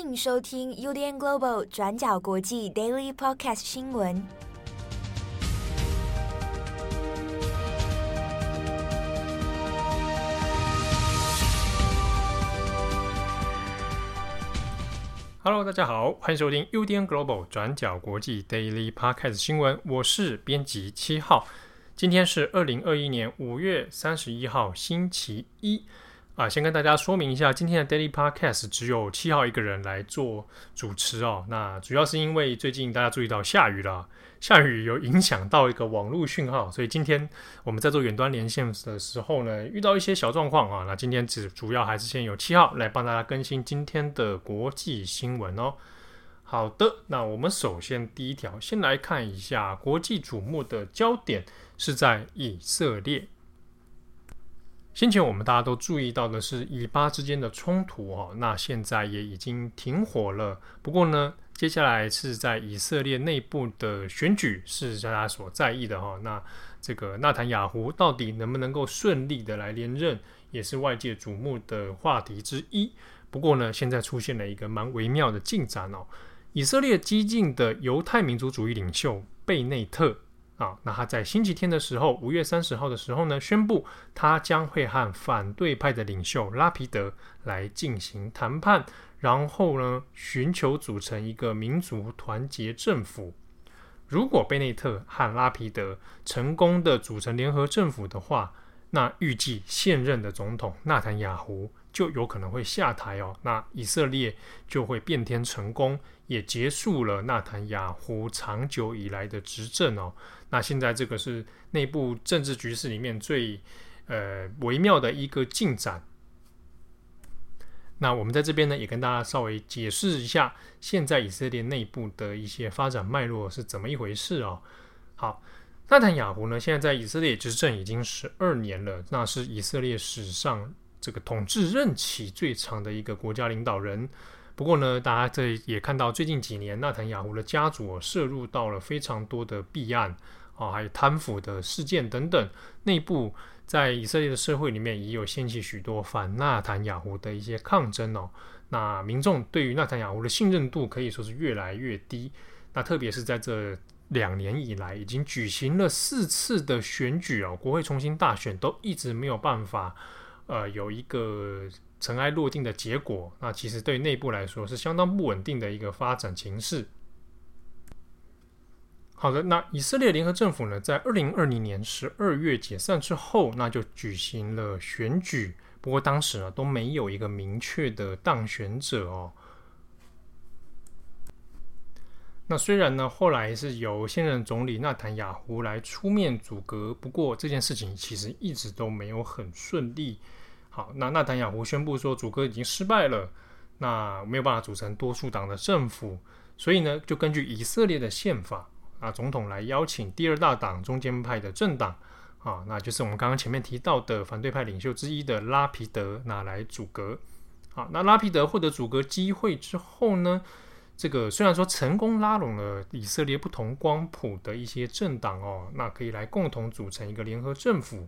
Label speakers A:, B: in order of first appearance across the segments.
A: 迎收听 UDN Global 转角国际 Daily Podcast 新闻。
B: Hello，大家好，欢迎收听 UDN Global 转角国际 Daily Podcast 新闻。我是编辑七号，今天是二零二一年五月三十一号，星期一。啊，先跟大家说明一下，今天的 Daily Podcast 只有七号一个人来做主持哦。那主要是因为最近大家注意到下雨了，下雨有影响到一个网络讯号，所以今天我们在做远端连线的时候呢，遇到一些小状况啊。那今天只主要还是先由七号来帮大家更新今天的国际新闻哦。好的，那我们首先第一条，先来看一下国际瞩目的焦点是在以色列。先前我们大家都注意到的是以巴之间的冲突哦，那现在也已经停火了。不过呢，接下来是在以色列内部的选举是大家所在意的哈。那这个纳坦雅胡到底能不能够顺利的来连任，也是外界瞩目的话题之一。不过呢，现在出现了一个蛮微妙的进展哦。以色列激进的犹太民族主义领袖贝内特。啊，那他在星期天的时候，五月三十号的时候呢，宣布他将会和反对派的领袖拉皮德来进行谈判，然后呢，寻求组成一个民族团结政府。如果贝内特和拉皮德成功的组成联合政府的话，那预计现任的总统纳坦雅胡就有可能会下台哦，那以色列就会变天成功，也结束了纳坦雅胡长久以来的执政哦。那现在这个是内部政治局势里面最呃微妙的一个进展。那我们在这边呢，也跟大家稍微解释一下，现在以色列内部的一些发展脉络是怎么一回事哦。好。纳坦雅胡呢，现在在以色列执政已经十二年了，那是以色列史上这个统治任期最长的一个国家领导人。不过呢，大家这也看到最近几年，纳坦雅胡的家族涉入到了非常多的弊案啊，还有贪腐的事件等等。内部在以色列的社会里面，也有掀起许多反纳坦雅胡的一些抗争哦。那民众对于纳坦雅胡的信任度可以说是越来越低。那特别是在这。两年以来，已经举行了四次的选举哦，国会重新大选都一直没有办法，呃，有一个尘埃落定的结果。那其实对内部来说是相当不稳定的一个发展情势。好的，那以色列联合政府呢，在二零二零年十二月解散之后，那就举行了选举。不过当时呢，都没有一个明确的当选者哦。那虽然呢，后来是由现任总理纳坦雅胡来出面阻隔，不过这件事情其实一直都没有很顺利。好，那纳坦雅胡宣布说组阁已经失败了，那没有办法组成多数党的政府，所以呢，就根据以色列的宪法，啊，总统来邀请第二大党中间派的政党，啊，那就是我们刚刚前面提到的反对派领袖之一的拉皮德拿来组阁。好，那拉皮德获得组阁机会之后呢，这个虽然说成功拉拢了以色列不同光谱的一些政党哦，那可以来共同组成一个联合政府。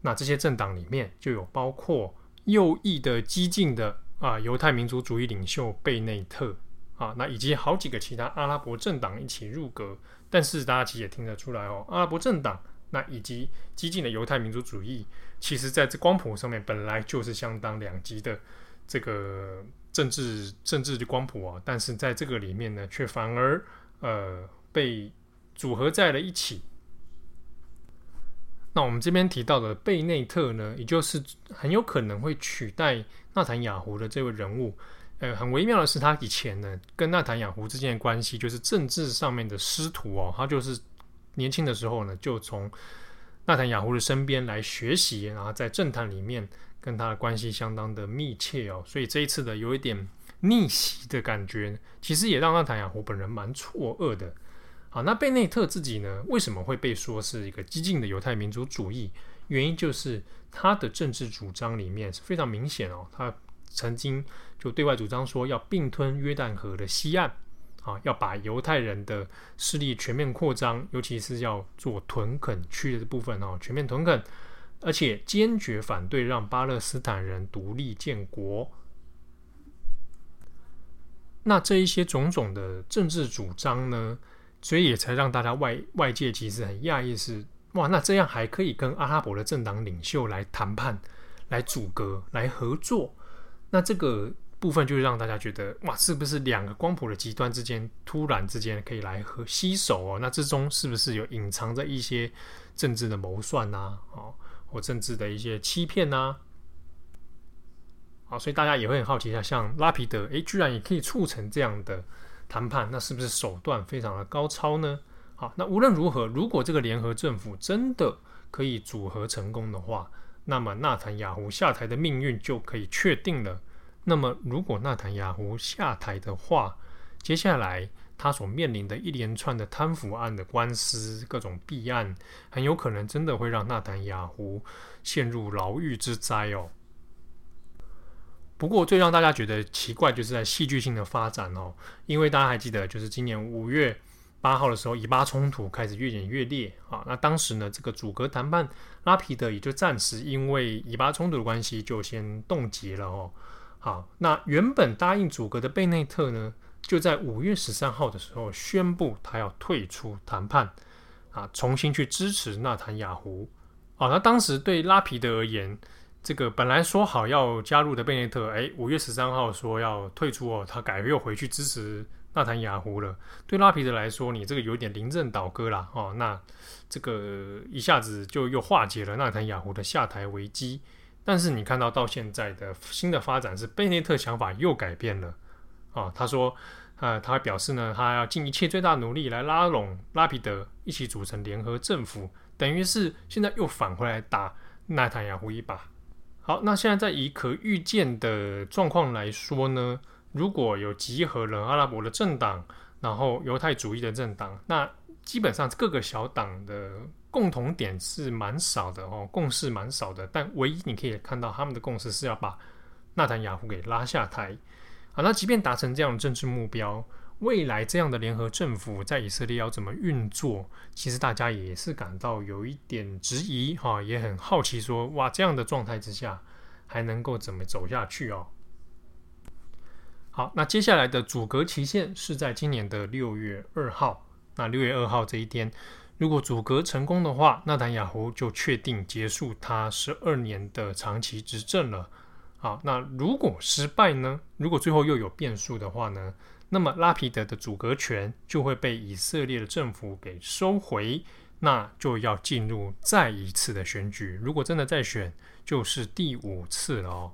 B: 那这些政党里面就有包括右翼的激进的啊犹太民族主义领袖贝内特啊，那以及好几个其他阿拉伯政党一起入阁。但是大家其实也听得出来哦，阿拉伯政党那以及激进的犹太民族主义，其实在这光谱上面本来就是相当两极的这个。政治政治的光谱啊，但是在这个里面呢，却反而呃被组合在了一起。那我们这边提到的贝内特呢，也就是很有可能会取代纳坦雅胡的这位人物。呃，很微妙的是，他以前呢跟纳坦雅胡之间的关系，就是政治上面的师徒哦。他就是年轻的时候呢，就从纳坦雅胡的身边来学习，然后在政坛里面。跟他的关系相当的密切哦，所以这一次的有一点逆袭的感觉，其实也让纳坦雅胡本人蛮错愕的。那贝内特自己呢，为什么会被说是一个激进的犹太民族主义？原因就是他的政治主张里面是非常明显哦，他曾经就对外主张说要并吞约旦河的西岸，啊，要把犹太人的势力全面扩张，尤其是要做屯垦区的部分哦，全面屯垦。而且坚决反对让巴勒斯坦人独立建国。那这一些种种的政治主张呢，所以也才让大家外外界其实很讶异是，哇，那这样还可以跟阿拉伯的政党领袖来谈判、来组阁、来合作，那这个部分就让大家觉得，哇，是不是两个光谱的极端之间突然之间可以来和携手哦？那之中是不是有隐藏着一些政治的谋算呐、啊？哦，或政治的一些欺骗呐、啊？好，所以大家也会很好奇一下，像拉皮德，诶，居然也可以促成这样的谈判，那是不是手段非常的高超呢？好，那无论如何，如果这个联合政府真的可以组合成功的话，那么纳坦雅胡下台的命运就可以确定了。那么，如果纳坦雅胡下台的话，接下来他所面临的一连串的贪腐案的官司、各种弊案，很有可能真的会让纳坦雅胡陷入牢狱之灾哦。不过，最让大家觉得奇怪，就是在戏剧性的发展哦。因为大家还记得，就是今年五月八号的时候，以巴冲突开始越演越烈啊。那当时呢，这个组阁谈判，拉皮德也就暂时因为以巴冲突的关系，就先冻结了哦。好，那原本答应组阁的贝内特呢，就在五月十三号的时候宣布他要退出谈判啊，重新去支持纳坦雅胡。啊，那当时对拉皮德而言，这个本来说好要加入的贝内特，哎，五月十三号说要退出哦，他改又回去支持纳坦雅胡了。对拉皮德来说，你这个有点临阵倒戈啦哦。那这个一下子就又化解了纳坦雅胡的下台危机。但是你看到到现在的新的发展是贝内特想法又改变了啊。他说，呃，他表示呢，他要尽一切最大努力来拉拢拉皮德一起组成联合政府，等于是现在又返回来打纳坦雅胡一把。好，那现在在以可预见的状况来说呢，如果有集合了阿拉伯的政党，然后犹太主义的政党，那基本上各个小党的共同点是蛮少的哦，共识蛮少的。但唯一你可以看到他们的共识是要把纳坦雅胡给拉下台。好，那即便达成这样的政治目标，未来这样的联合政府在以色列要怎么运作？其实大家也是感到有一点质疑哈，也很好奇说，哇，这样的状态之下还能够怎么走下去哦？好，那接下来的阻隔期限是在今年的六月二号。那六月二号这一天，如果阻隔成功的话，纳坦雅胡就确定结束他十二年的长期执政了。好，那如果失败呢？如果最后又有变数的话呢？那么拉皮德的组阁权就会被以色列的政府给收回，那就要进入再一次的选举。如果真的再选，就是第五次了哦。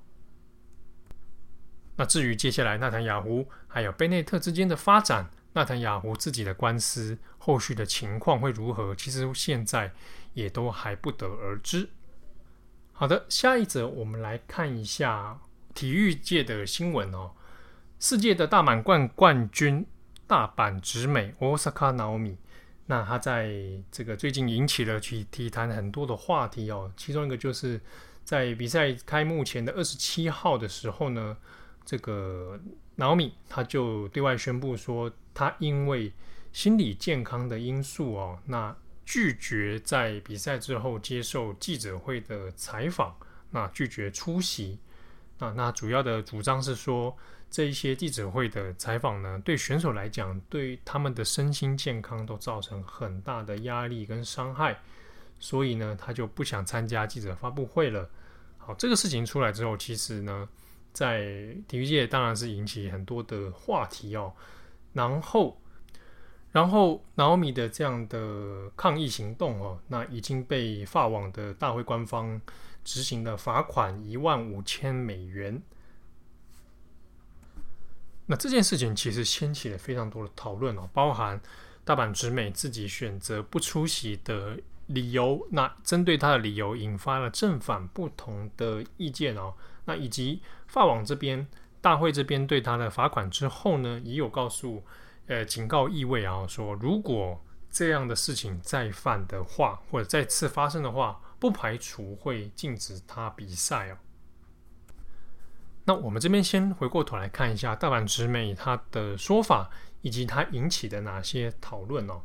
B: 那至于接下来纳坦雅胡还有贝内特之间的发展，纳坦雅胡自己的官司后续的情况会如何？其实现在也都还不得而知。好的，下一则我们来看一下体育界的新闻哦。世界的大满贯冠军大阪直美 Osaka Naomi，那她在这个最近引起了体体坛很多的话题哦。其中一个就是在比赛开幕前的二十七号的时候呢，这个 Naomi 她就对外宣布说，她因为心理健康的因素哦，那拒绝在比赛之后接受记者会的采访，那拒绝出席。那那主要的主张是说。这一些记者会的采访呢，对选手来讲，对他们的身心健康都造成很大的压力跟伤害，所以呢，他就不想参加记者发布会了。好，这个事情出来之后，其实呢，在体育界当然是引起很多的话题哦。然后，然后 Naomi 的这样的抗议行动哦，那已经被法网的大会官方执行了罚款一万五千美元。那这件事情其实掀起了非常多的讨论哦，包含大阪直美自己选择不出席的理由，那针对他的理由引发了正反不同的意见哦。那以及法网这边大会这边对他的罚款之后呢，也有告诉呃警告意味啊，说如果这样的事情再犯的话，或者再次发生的话，不排除会禁止他比赛哦。那我们这边先回过头来看一下大阪直美他的说法，以及他引起的哪些讨论哦。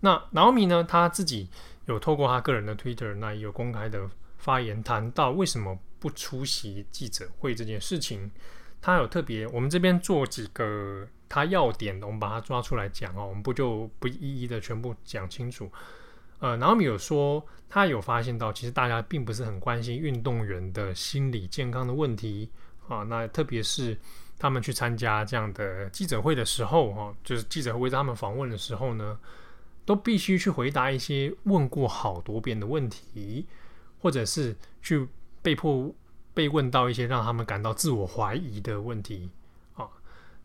B: 那 Naomi 呢，他自己有透过他个人的 Twitter，那也有公开的发言，谈到为什么不出席记者会这件事情。他有特别，我们这边做几个他要点的，我们把它抓出来讲哦，我们不就不一一的全部讲清楚。呃，然后我们有说，他有发现到，其实大家并不是很关心运动员的心理健康的问题啊。那特别是他们去参加这样的记者会的时候，哈、就是记者会在他们访问的时候呢，都必须去回答一些问过好多遍的问题，或者是去被迫被问到一些让他们感到自我怀疑的问题啊。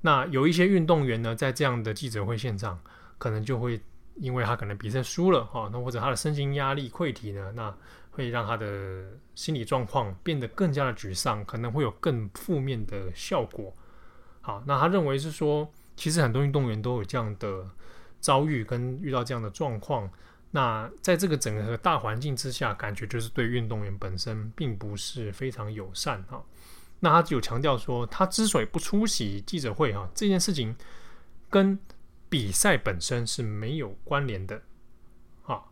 B: 那有一些运动员呢，在这样的记者会现场，可能就会。因为他可能比赛输了哈，那或者他的身心压力溃体呢，那会让他的心理状况变得更加的沮丧，可能会有更负面的效果。好，那他认为是说，其实很多运动员都有这样的遭遇跟遇到这样的状况。那在这个整个大环境之下，感觉就是对运动员本身并不是非常友善哈。那他有强调说，他之所以不出席记者会哈，这件事情跟比赛本身是没有关联的，啊。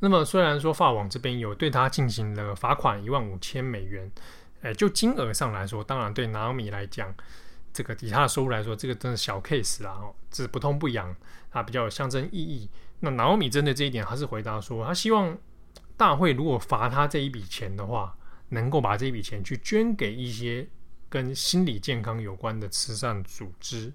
B: 那么虽然说法网这边有对他进行了罚款一万五千美元，哎，就金额上来说，当然对 Naomi 来讲，这个以他的收入来说，这个真的小 case 啦，哦，这是不痛不痒，它比较有象征意义。那 Naomi 针对这一点，他是回答说，他希望大会如果罚他这一笔钱的话，能够把这一笔钱去捐给一些。跟心理健康有关的慈善组织。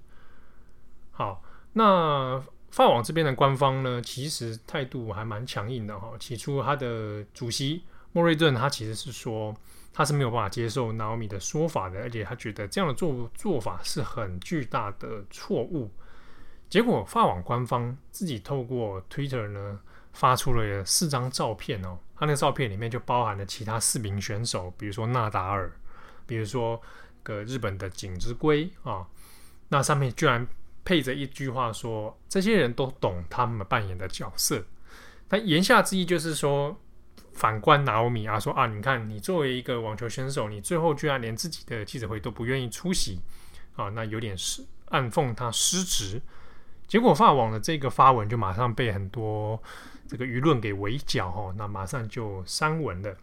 B: 好，那法网这边的官方呢，其实态度还蛮强硬的哈。起初，他的主席莫瑞顿他其实是说，他是没有办法接受 Naomi 的说法的，而且他觉得这样的做做法是很巨大的错误。结果，法网官方自己透过 Twitter 呢，发出了四张照片哦，他那个照片里面就包含了其他四名选手，比如说纳达尔，比如说。个日本的锦织圭啊，那上面居然配着一句话说：“这些人都懂他们扮演的角色。”但言下之意就是说，反观 Naomi 啊，说啊，你看你作为一个网球选手，你最后居然连自己的记者会都不愿意出席啊，那有点是暗讽他失职。结果法网的这个发文就马上被很多这个舆论给围剿哈，那马上就删文了。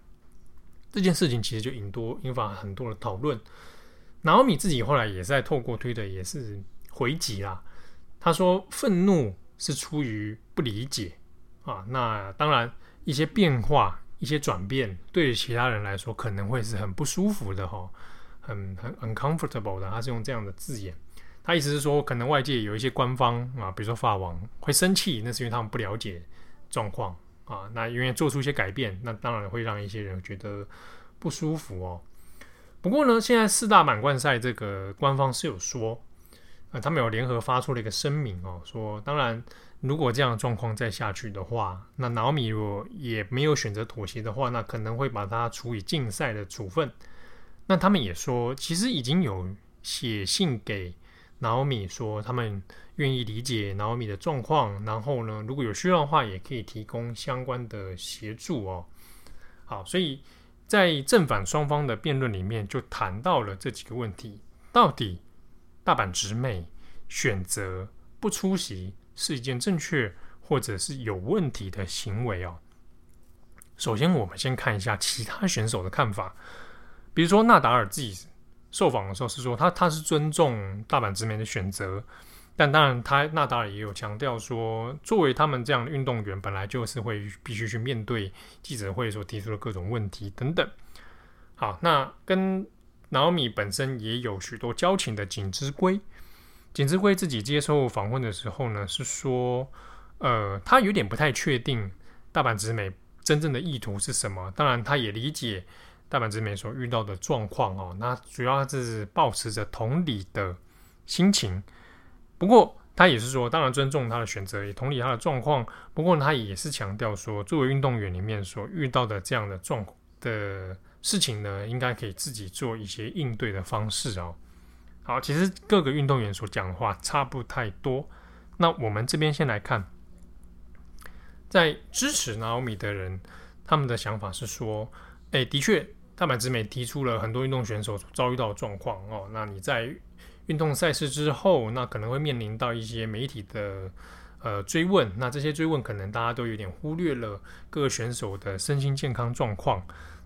B: 这件事情其实就引多引发很多的讨论。纳奥米自己后来也在透过推特也是回击啦。他说：“愤怒是出于不理解啊。那当然，一些变化、一些转变，对于其他人来说可能会是很不舒服的哈，很很 uncomfortable 的。他是用这样的字眼。他意思是说，可能外界有一些官方啊，比如说法王会生气，那是因为他们不了解状况啊。那因为做出一些改变，那当然会让一些人觉得不舒服哦。”不过呢，现在四大满贯赛这个官方是有说，呃，他们有联合发出了一个声明哦，说当然，如果这样的状况再下去的话，那 Naomi 如果也没有选择妥协的话，那可能会把他处以禁赛的处分。那他们也说，其实已经有写信给 Naomi 说，他们愿意理解 Naomi 的状况，然后呢，如果有需要的话，也可以提供相关的协助哦。好，所以。在正反双方的辩论里面，就谈到了这几个问题：到底大阪直美选择不出席是一件正确或者是有问题的行为哦？首先，我们先看一下其他选手的看法。比如说，纳达尔自己受访的时候是说，他他是尊重大阪直美的选择。但当然，他纳达尔也有强调说，作为他们这样的运动员，本来就是会必须去面对记者会所提出的各种问题等等。好，那跟 Naomi 本身也有许多交情的锦织圭，锦织圭自己接受访问的时候呢，是说，呃，他有点不太确定大阪直美真正的意图是什么。当然，他也理解大阪直美所遇到的状况哦。那主要是保持着同理的心情。不过，他也是说，当然尊重他的选择，也同理他的状况。不过，他也是强调说，作为运动员里面所遇到的这样的状的事情呢，应该可以自己做一些应对的方式哦。好，其实各个运动员所讲的话差不太多。那我们这边先来看，在支持 Naomi 的人，他们的想法是说，哎，的确，大阪直美提出了很多运动选手所遭遇到的状况哦。那你在运动赛事之后，那可能会面临到一些媒体的呃追问，那这些追问可能大家都有点忽略了各个选手的身心健康状况。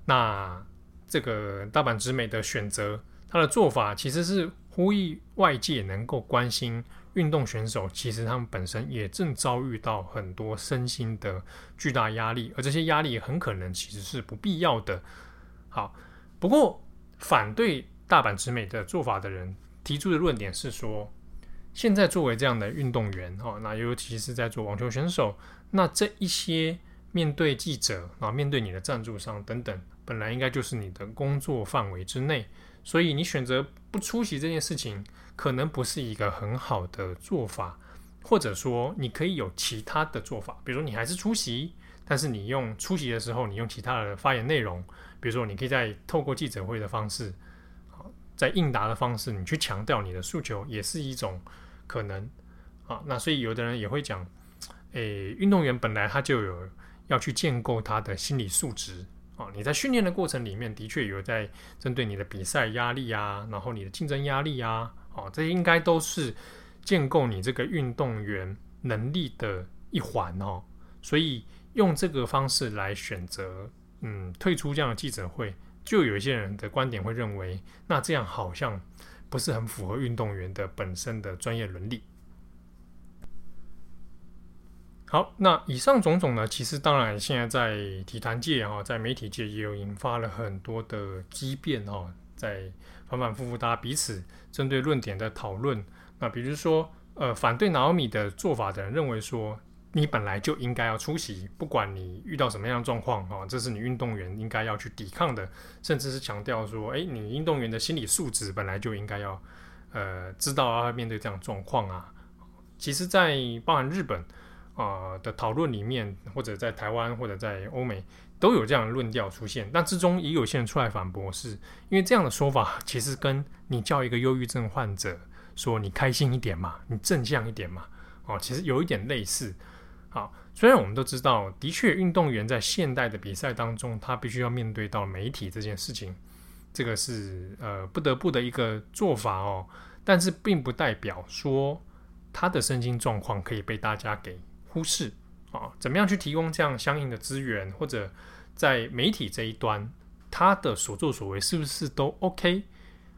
B: 那这个大阪直美的选择，他的做法其实是呼吁外界能够关心运动选手，其实他们本身也正遭遇到很多身心的巨大压力，而这些压力很可能其实是不必要的。好，不过反对大阪直美的做法的人提出的论点是说，现在作为这样的运动员，哈，那尤其是在做网球选手，那这一些。面对记者啊，面对你的赞助商等等，本来应该就是你的工作范围之内，所以你选择不出席这件事情，可能不是一个很好的做法，或者说你可以有其他的做法，比如说你还是出席，但是你用出席的时候，你用其他的发言内容，比如说你可以在透过记者会的方式，在应答的方式，你去强调你的诉求，也是一种可能啊。那所以有的人也会讲，诶，运动员本来他就有。要去建构他的心理素质啊！你在训练的过程里面，的确有在针对你的比赛压力啊，然后你的竞争压力啊，哦，这应该都是建构你这个运动员能力的一环哦。所以用这个方式来选择，嗯，退出这样的记者会，就有一些人的观点会认为，那这样好像不是很符合运动员的本身的专业伦理。好，那以上种种呢，其实当然现在在体坛界哈，在媒体界也有引发了很多的激辩哈，在反反复复，大家彼此针对论点的讨论。那比如说，呃，反对娜奥米的做法的人认为说，你本来就应该要出席，不管你遇到什么样的状况哈，这是你运动员应该要去抵抗的，甚至是强调说，诶，你运动员的心理素质本来就应该要呃知道要面对这样状况啊。其实，在包含日本。啊、呃、的讨论里面，或者在台湾或者在欧美都有这样的论调出现，但之中也有些人出来反驳，是因为这样的说法其实跟你叫一个忧郁症患者说你开心一点嘛，你正向一点嘛，哦，其实有一点类似。好，虽然我们都知道，的确运动员在现代的比赛当中，他必须要面对到媒体这件事情，这个是呃不得不的一个做法哦，但是并不代表说他的身心状况可以被大家给。忽视啊，怎么样去提供这样相应的资源，或者在媒体这一端，他的所作所为是不是都 OK？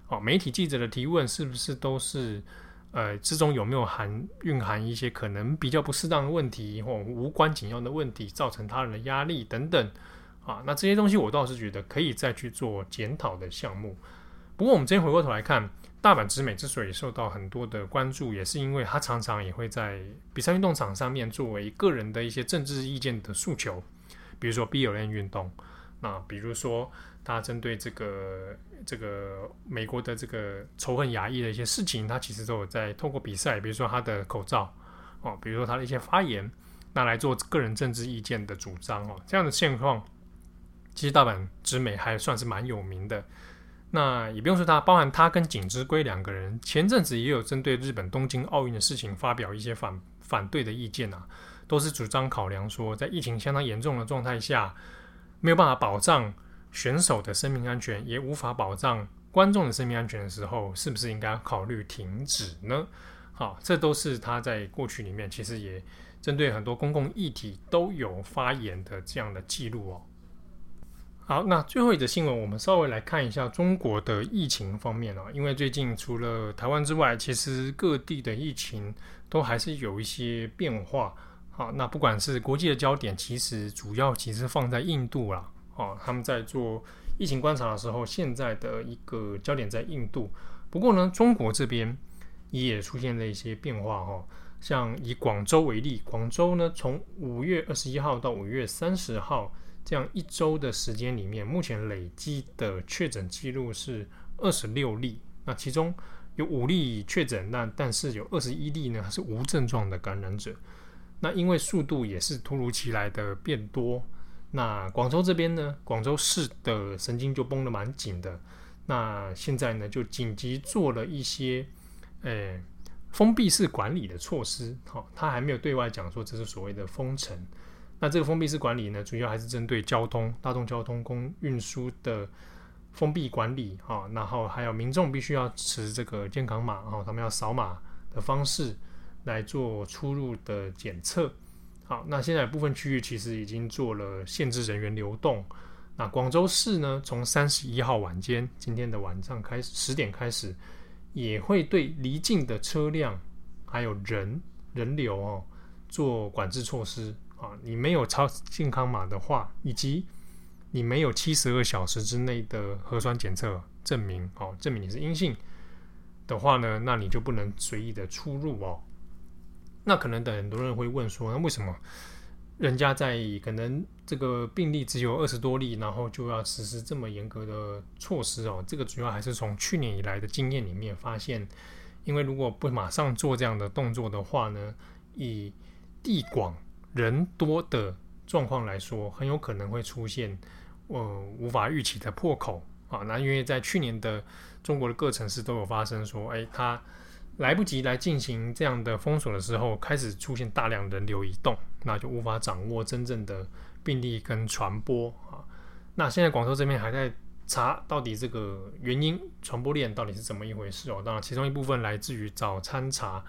B: 哦，媒体记者的提问是不是都是呃之中有没有含蕴含一些可能比较不适当的问题或无关紧要的问题，造成他人的压力等等啊？那这些东西我倒是觉得可以再去做检讨的项目。不过我们今天回过头来看。大阪直美之所以受到很多的关注，也是因为他常常也会在比赛运动场上面作为个人的一些政治意见的诉求，比如说 BLM 运动，那比如说他针对这个这个美国的这个仇恨亚裔的一些事情，他其实都有在透过比赛，比如说他的口罩哦，比如说他的一些发言，那来做个人政治意见的主张哦，这样的现况，其实大阪直美还算是蛮有名的。那也不用说他，包含他跟井之圭两个人，前阵子也有针对日本东京奥运的事情发表一些反反对的意见啊，都是主张考量说，在疫情相当严重的状态下，没有办法保障选手的生命安全，也无法保障观众的生命安全的时候，是不是应该考虑停止呢？好，这都是他在过去里面其实也针对很多公共议题都有发言的这样的记录哦。好，那最后一则新闻，我们稍微来看一下中国的疫情方面哦。因为最近除了台湾之外，其实各地的疫情都还是有一些变化。好，那不管是国际的焦点，其实主要其实放在印度啦。哦，他们在做疫情观察的时候，现在的一个焦点在印度。不过呢，中国这边也出现了一些变化哈。像以广州为例，广州呢，从五月二十一号到五月三十号。这样一周的时间里面，目前累计的确诊记录是二十六例。那其中有五例确诊，那但是有二十一例呢是无症状的感染者。那因为速度也是突如其来的变多，那广州这边呢，广州市的神经就绷得蛮紧的。那现在呢，就紧急做了一些诶封闭式管理的措施。好，他还没有对外讲说这是所谓的封城。那这个封闭式管理呢，主要还是针对交通、大众交通、公运输的封闭管理啊，然后还有民众必须要持这个健康码啊，他们要扫码的方式来做出入的检测。好，那现在部分区域其实已经做了限制人员流动，那广州市呢，从三十一号晚间，今天的晚上开始十点开始，也会对离境的车辆还有人人流哦做管制措施啊。你没有超健康码的话，以及你没有七十二小时之内的核酸检测证明哦，证明你是阴性的话呢，那你就不能随意的出入哦。那可能的很多人会问说，那为什么？人家在可能这个病例只有二十多例，然后就要实施这么严格的措施哦。这个主要还是从去年以来的经验里面发现，因为如果不马上做这样的动作的话呢，以地广人多的状况来说，很有可能会出现呃无法预期的破口啊。那因为在去年的中国的各城市都有发生说，哎，它。来不及来进行这样的封锁的时候，开始出现大量人流移动，那就无法掌握真正的病例跟传播啊。那现在广州这边还在查到底这个原因传播链到底是怎么一回事哦。当然，其中一部分来自于早餐茶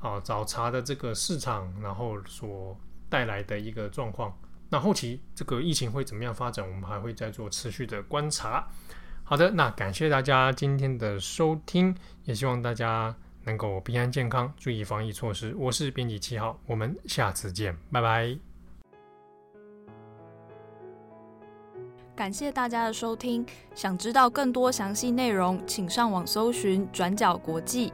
B: 啊，早茶的这个市场，然后所带来的一个状况。那后期这个疫情会怎么样发展，我们还会再做持续的观察。好的，那感谢大家今天的收听，也希望大家。能够平安健康，注意防疫措施。我是编辑七号，我们下次见，拜拜。
C: 感谢大家的收听，想知道更多详细内容，请上网搜寻转角国际。